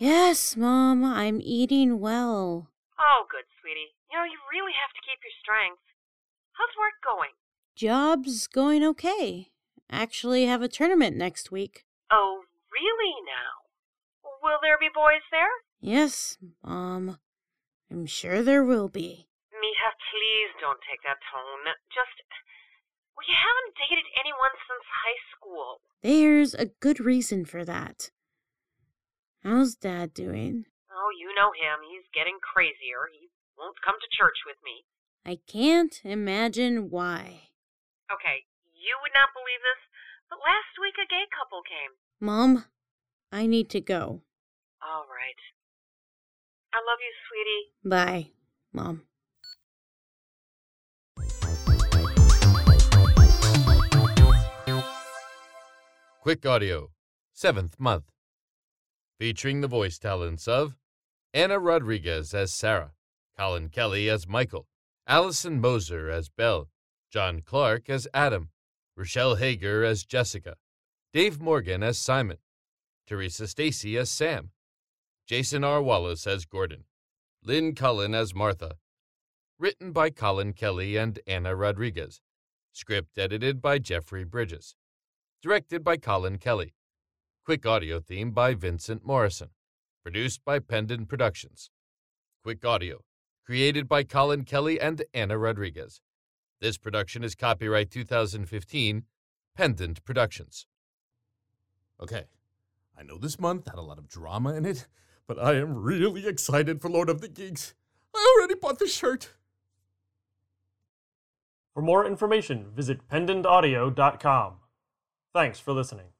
Yes, Mom, I'm eating well. Oh, good, sweetie. You know, you really have to keep your strength. How's work going? Job's going okay. Actually, have a tournament next week. Oh, really now? Will there be boys there? Yes, Mom. I'm sure there will be. Mita, please don't take that tone. Just. We haven't dated anyone since high school. There's a good reason for that. How's Dad doing? Oh, you know him. He's getting crazier. He won't come to church with me. I can't imagine why. Okay, you would not believe this, but last week a gay couple came. Mom, I need to go. All right. I love you, sweetie. Bye, Mom. Quick Audio, seventh month. Featuring the voice talents of Anna Rodriguez as Sarah, Colin Kelly as Michael, Allison Moser as Belle, John Clark as Adam, Rochelle Hager as Jessica, Dave Morgan as Simon, Teresa Stacy as Sam, Jason R. Wallace as Gordon, Lynn Cullen as Martha. Written by Colin Kelly and Anna Rodriguez. Script edited by Jeffrey Bridges. Directed by Colin Kelly. Quick audio theme by Vincent Morrison. Produced by Pendant Productions. Quick audio. Created by Colin Kelly and Anna Rodriguez. This production is copyright 2015, Pendant Productions. Okay, I know this month had a lot of drama in it, but I am really excited for Lord of the Geeks. I already bought the shirt. For more information, visit pendantaudio.com. Thanks for listening.